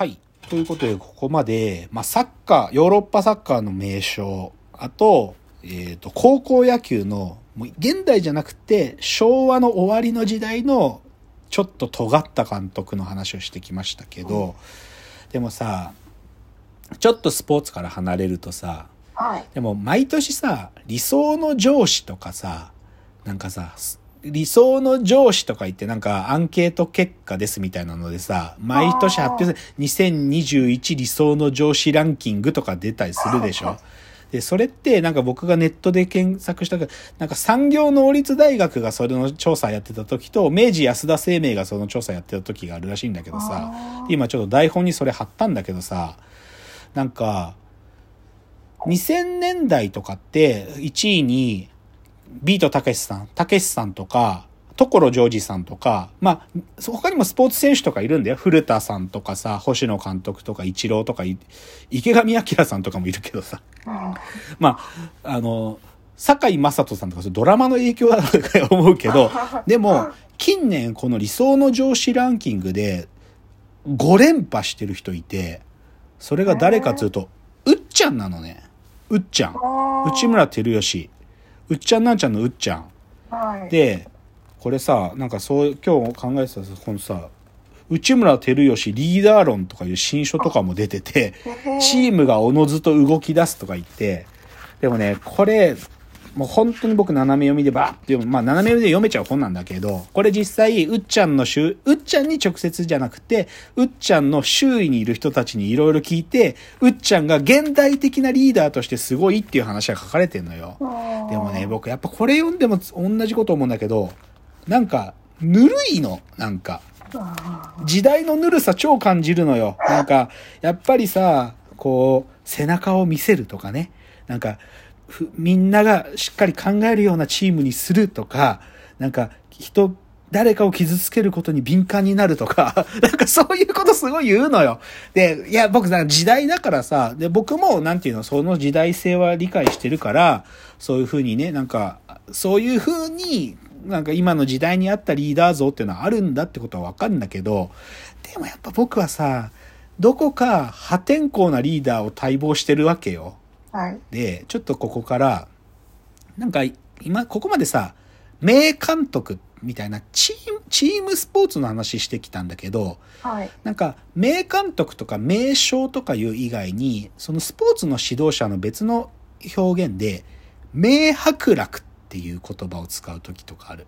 はい。ということで、ここまで、まあ、サッカー、ヨーロッパサッカーの名称、あと、えっ、ー、と、高校野球の、もう現代じゃなくて、昭和の終わりの時代の、ちょっと尖った監督の話をしてきましたけど、でもさ、ちょっとスポーツから離れるとさ、はい。でも毎年さ、理想の上司とかさ、なんかさ、理想の上司とか言ってなんかアンケート結果ですみたいなのでさ、毎年発表する。2021理想の上司ランキングとか出たりするでしょ？で、それってなんか僕がネットで検索したけど、なんか産業能率大学がそれの調査やってた時と、明治安田生命がその調査やってた時があるらしいんだけどさ、今ちょっと台本にそれ貼ったんだけどさ、なんか、2000年代とかって1位にビートたけしさん、たけしさんとか、所ジョージさんとか、まあ、他にもスポーツ選手とかいるんだよ。古田さんとかさ、星野監督とか、イチローとか、池上彰さんとかもいるけどさ。まあ、あの、堺雅人さんとかドラマの影響だとか思うけど、でも、近年この理想の上司ランキングで5連覇してる人いて、それが誰かというと、うっちゃんなのね。うっちゃん。内村照義。うっちゃんなんちゃんのうっちゃん。はい。で、これさ、なんかそう、今日考えてたこのさ、内村照義リーダー論とかいう新書とかも出てて、チームがおのずと動き出すとか言って、でもね、これ、もう本当に僕斜め読みでバーって読む。まあ斜め読みで読めちゃう本なんだけど、これ実際、うっちゃんの周、うっちゃんに直接じゃなくて、うっちゃんの周囲にいる人たちにいろいろ聞いて、うっちゃんが現代的なリーダーとしてすごいっていう話が書かれてんのよ。でもね、僕やっぱこれ読んでも同じこと思うんだけど、なんか、ぬるいの、なんか。時代のぬるさ超感じるのよ。なんか、やっぱりさ、こう、背中を見せるとかね。なんか、みんながしっかり考えるようなチームにするとか、なんか、人、誰かを傷つけることに敏感になるとか、なんかそういうことすごい言うのよ。で、いや、僕、時代だからさ、で、僕も、なんていうの、その時代性は理解してるから、そういうふうにね、なんか、そういうふうに、なんか今の時代に合ったリーダー像っていうのはあるんだってことはわかるんだけど、でもやっぱ僕はさ、どこか破天荒なリーダーを待望してるわけよ。はい。で、ちょっとここから、なんか今、ここまでさ、名監督みたいなチーム、チームスポーツの話してきたんだけど、はい。なんか名監督とか名将とかいう以外に、そのスポーツの指導者の別の表現で、名伯楽っていう言葉を使う時とかある。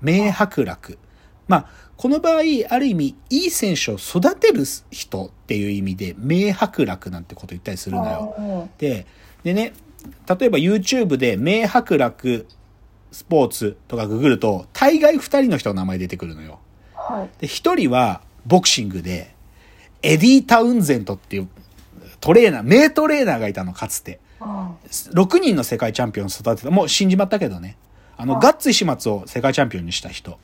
名伯楽。まあ、この場合、ある意味、いい選手を育てる人っていう意味で、名伯楽なんてこと言ったりするのよ。で、でね、例えば YouTube で名伯楽スポーツとかググると、大概二人の人の名前出てくるのよ。はい。で、一人はボクシングで、エディ・タウンゼントっていうトレーナー、名トレーナーがいたの、かつて。6人の世界チャンピオンを育てた。もう死んじまったけどね。あの、ガッツ石松を世界チャンピオンにした人。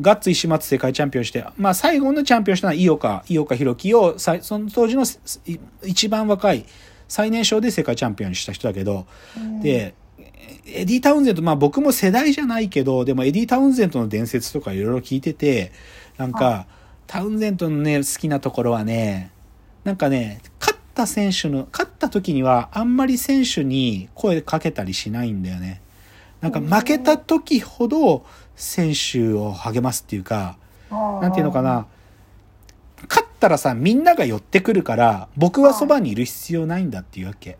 ガッツ石松世界チャンピオンして、まあ最後のチャンピオンしたのは井岡、井岡弘樹を、その当時のい一番若い、最年少で世界チャンピオンにした人だけど、で、エディ・タウンゼント、まあ僕も世代じゃないけど、でもエディ・タウンゼントの伝説とかいろいろ聞いてて、なんか、タウンゼントのね、好きなところはね、なんかね、勝った選手の、勝った時にはあんまり選手に声かけたりしないんだよね。なんか負けた時ほど選手を励ますっていうか、なんていうのかな、勝ったらさ、みんなが寄ってくるから、僕はそばにいる必要ないんだっていうわけ。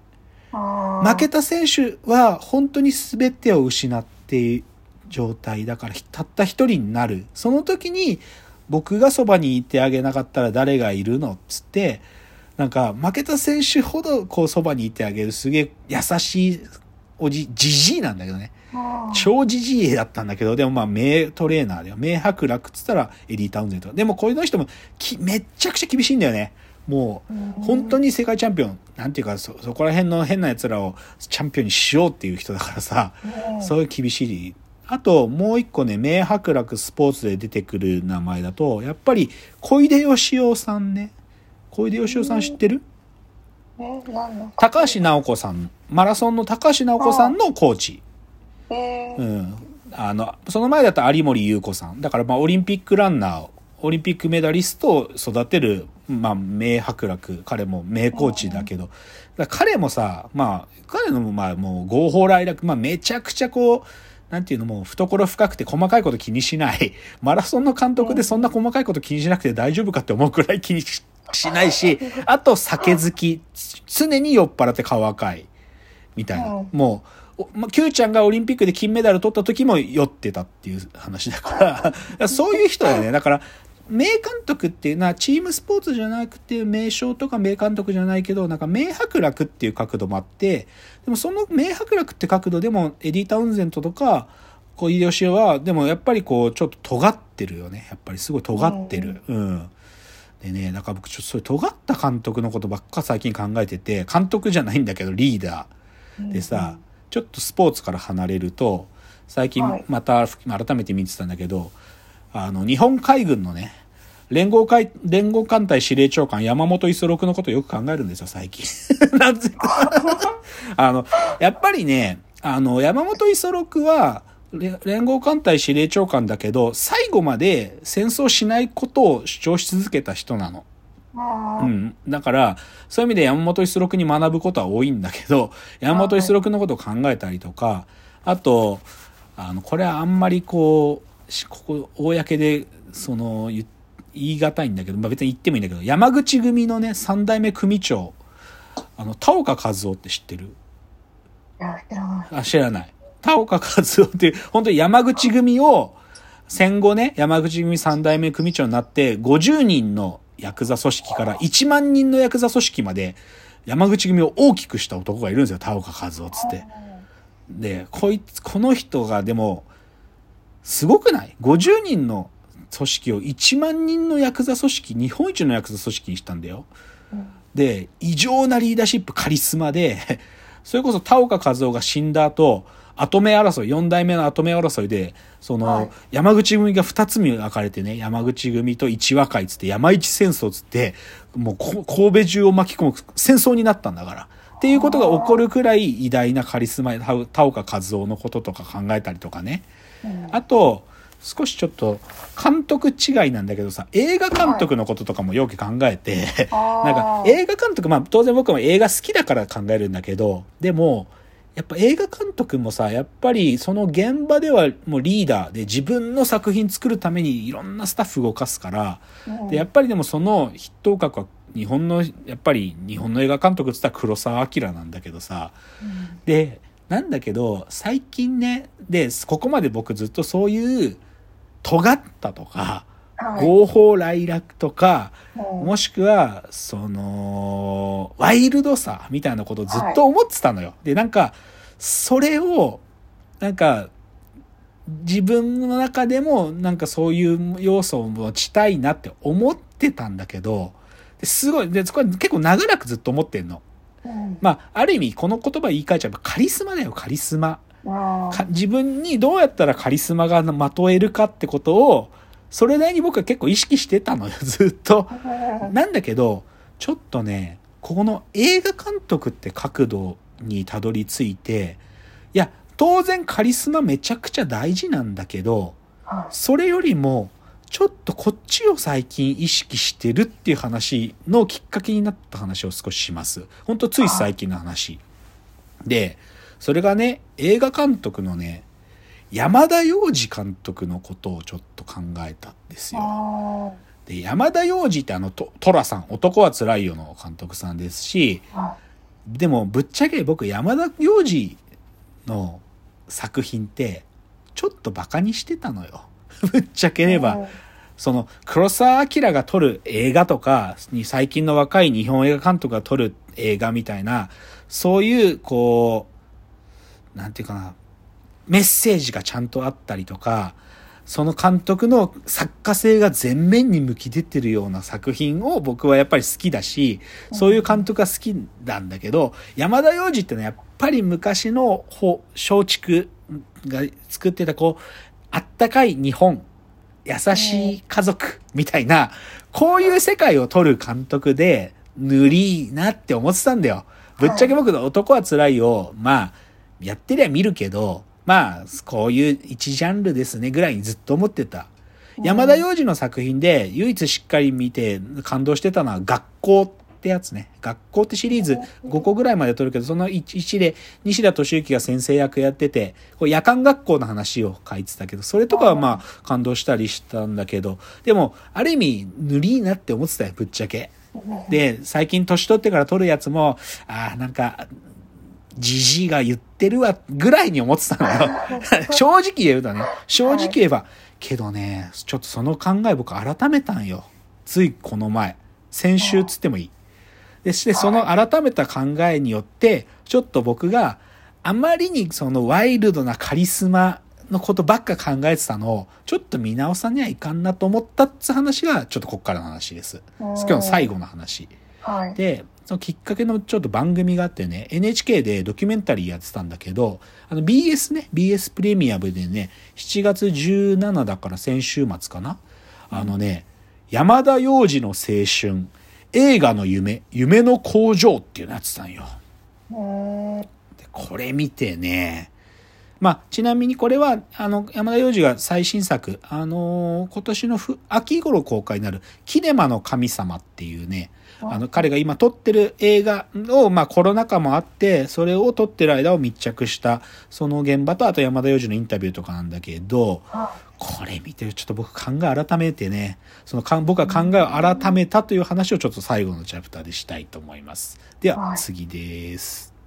負けた選手は本当に全てを失っている状態だから、たった一人になる。その時に、僕がそばにいてあげなかったら誰がいるのっつって、なんか負けた選手ほどこうそばにいてあげるすげえ優しいおじ、じじいなんだけどね。超じじいだったんだけど、でもまあ名トレーナーだよ。名伯楽っつったらエディ・タウンゼント。でもこういうの人もきめっちゃくちゃ厳しいんだよね。もう、本当に世界チャンピオン、なんていうかそ、そこら辺の変な奴らをチャンピオンにしようっていう人だからさ、そういう厳しい。あと、もう一個ね、名伯楽スポーツで出てくる名前だと、やっぱり、小出義雄さんね。小出義雄さん知ってる？高橋直子さん、マラソンの高橋直子さんのコーチ。うん。あの、その前だったら有森優子さん。だからまあオリンピックランナーオリンピックメダリストを育てる、まあ、名伯楽。彼も名コーチだけど。だ彼もさ、まあ、彼のもまあ、もう合法来楽、まあ、めちゃくちゃこう、なんていうのも懐深くて細かいこと気にしない。マラソンの監督でそんな細かいこと気にしなくて大丈夫かって思うくらい気にし ないし、あと酒好き。常に酔っ払って顔赤い。みたいな。もう、まあ、Q ちゃんがオリンピックで金メダル取った時も酔ってたっていう話だから、そういう人だよね。だから、名監督っていうのはチームスポーツじゃなくて名将とか名監督じゃないけどなんか名伯楽っていう角度もあってでもその名伯楽って角度でもエディ・タウンゼントとかこう秀吉はでもやっぱりこうちょっと尖ってるよね。やっぱりすごい尖ってる。うん。でねだから僕ちょっとそういう尖った監督のことばっか最近考えてて監督じゃないんだけどリーダーでさちょっとスポーツから離れると最近また改めて見てたんだけど、あの、日本海軍のね、連合会、連合艦隊司令長官山本五十六のことをよく考えるんですよ、最近。なぜか あの、やっぱりね、あの、山本五十六は、連合艦隊司令長官だけど、最後まで戦争しないことを主張し続けた人なの。うん。だから、そういう意味で山本五十六に学ぶことは多いんだけど、山本五十六のことを考えたりとか、あと、あの、これはあんまりこう、ここ、公で、その、言い難いんだけど、まあ、別に言ってもいいんだけど、山口組のね、三代目組長、あの、田岡和夫って知ってる？あ、知らない。田岡和夫っていう、本当に山口組を、戦後ね、山口組三代目組長になって、50人のヤクザ組織から1万人のヤクザ組織まで、山口組を大きくした男がいるんですよ、田岡和夫つって。で、こいつ、この人がでも、すごくない ?50 人の組織を1万人のヤクザ組織、日本一のヤクザ組織にしたんだよ。で、異常なリーダーシップ、カリスマで、それこそ田岡和夫が死んだ後、後目争い、4代目の後目争いで、その、はい、山口組が2つに分かれてね、山口組と一和会つって、山一戦争つって、もう神戸中を巻き込む戦争になったんだから。っていうことが起こるくらい偉大なカリスマ、田岡和夫のこととか考えたりとかね。あと、少しちょっと監督違いなんだけどさ、映画監督のこととかもよく考えて、なんか映画監督、まあ当然僕も映画好きだから考えるんだけど、でも、やっぱ映画監督もさ、やっぱりその現場ではもうリーダーで自分の作品作るためにいろんなスタッフ動かすから、でやっぱりでもその筆頭格は日本の、やっぱり日本の映画監督って言ったら黒澤明なんだけどさ、で、なんだけど、最近ね、で、ここまで僕ずっとそういう、尖ったとか、合法来楽とか、もしくは、その、ワイルドさみたいなことをずっと思ってたのよ。で、なんか、それを、なんか、自分の中でも、なんかそういう要素を持ちたいなって思ってたんだけど、すごい、で、これ結構長らくずっと思ってんの。まあ、ある意味この言葉言い換えちゃえばカリスマだよ、カリスマ。自分にどうやったらカリスマがまとえるかってことを、それなりに僕は結構意識してたのよ、ずっと。なんだけど、ちょっとね、ここの映画監督って角度にたどり着いて、いや、当然カリスマめちゃくちゃ大事なんだけど、それよりも、ちょっとこっちを最近意識してるっていう話のきっかけになった話を少しします。ほんとつい最近の話。で、それがね、映画監督のね、山田洋次監督のことをちょっと考えたんですよ。で、山田洋次ってあの、トラさん、男は辛いよの監督さんですし、でもぶっちゃけ僕山田洋次の作品ってちょっとバカにしてたのよ。ぶっちゃければ。その、黒沢明が撮る映画とか、に最近の若い日本映画監督が撮る映画みたいな、そういう、こう、なんていうかな、メッセージがちゃんとあったりとか、その監督の作家性が前面に向き出てるような作品を僕はやっぱり好きだし、そういう監督が好きなんだけど、山田洋次ってのはやっぱり昔の松竹が作ってたこう、あったかい日本、優しい家族みたいな、こういう世界を撮る監督で、塗りーなって思ってたんだよ。ぶっちゃけ僕の男は辛いを、まあ、やってりゃ見るけど、まあ、こういう一ジャンルですねぐらいにずっと思ってた。山田洋次の作品で唯一しっかり見て感動してたのは学校ってやつね。学校ってシリーズ5個ぐらいまで撮るけど、その1で西田敏行が先生役やってて、こう夜間学校の話を書いてたけど、それとかはまあ感動したりしたんだけど、でも、ある意味、塗りいなって思ってたよ、ぶっちゃけ。で、最近年取ってから撮るやつも、ああ、なんか、じじいが言ってるわ、ぐらいに思ってたのよ。正直言うとね、正直言えば、けどね、ちょっとその考え僕改めたんよ。ついこの前。先週つってもいい。でして、その改めた考えによって、ちょっと僕があまりにそのワイルドなカリスマのことばっか考えてたのを、ちょっと見直さにはいかんなと思ったっつ話が、ちょっとこっからの話です。今日の最後の話。はい、で、そのきっかけのちょっと番組があってね、NHK でドキュメンタリーやってたんだけど、あの BS ね、BS プレミアムでね、7月17だから先週末かな。あのね、山田洋次の青春、映画の夢、夢の工場っていうのやってたんよ。でこれ見てね、まあ、ちなみにこれは、あの、山田洋次が最新作、あのー、今年の秋頃公開になる、キネマの神様っていうね、あの、彼が今撮ってる映画を、まあコロナ禍もあって、それを撮ってる間を密着した、その現場と、あと山田洋次のインタビューとかなんだけど、これ見て、ちょっと僕考え改めてね、そのか僕が考えを改めたという話をちょっと最後のチャプターでしたいと思います。では、次です。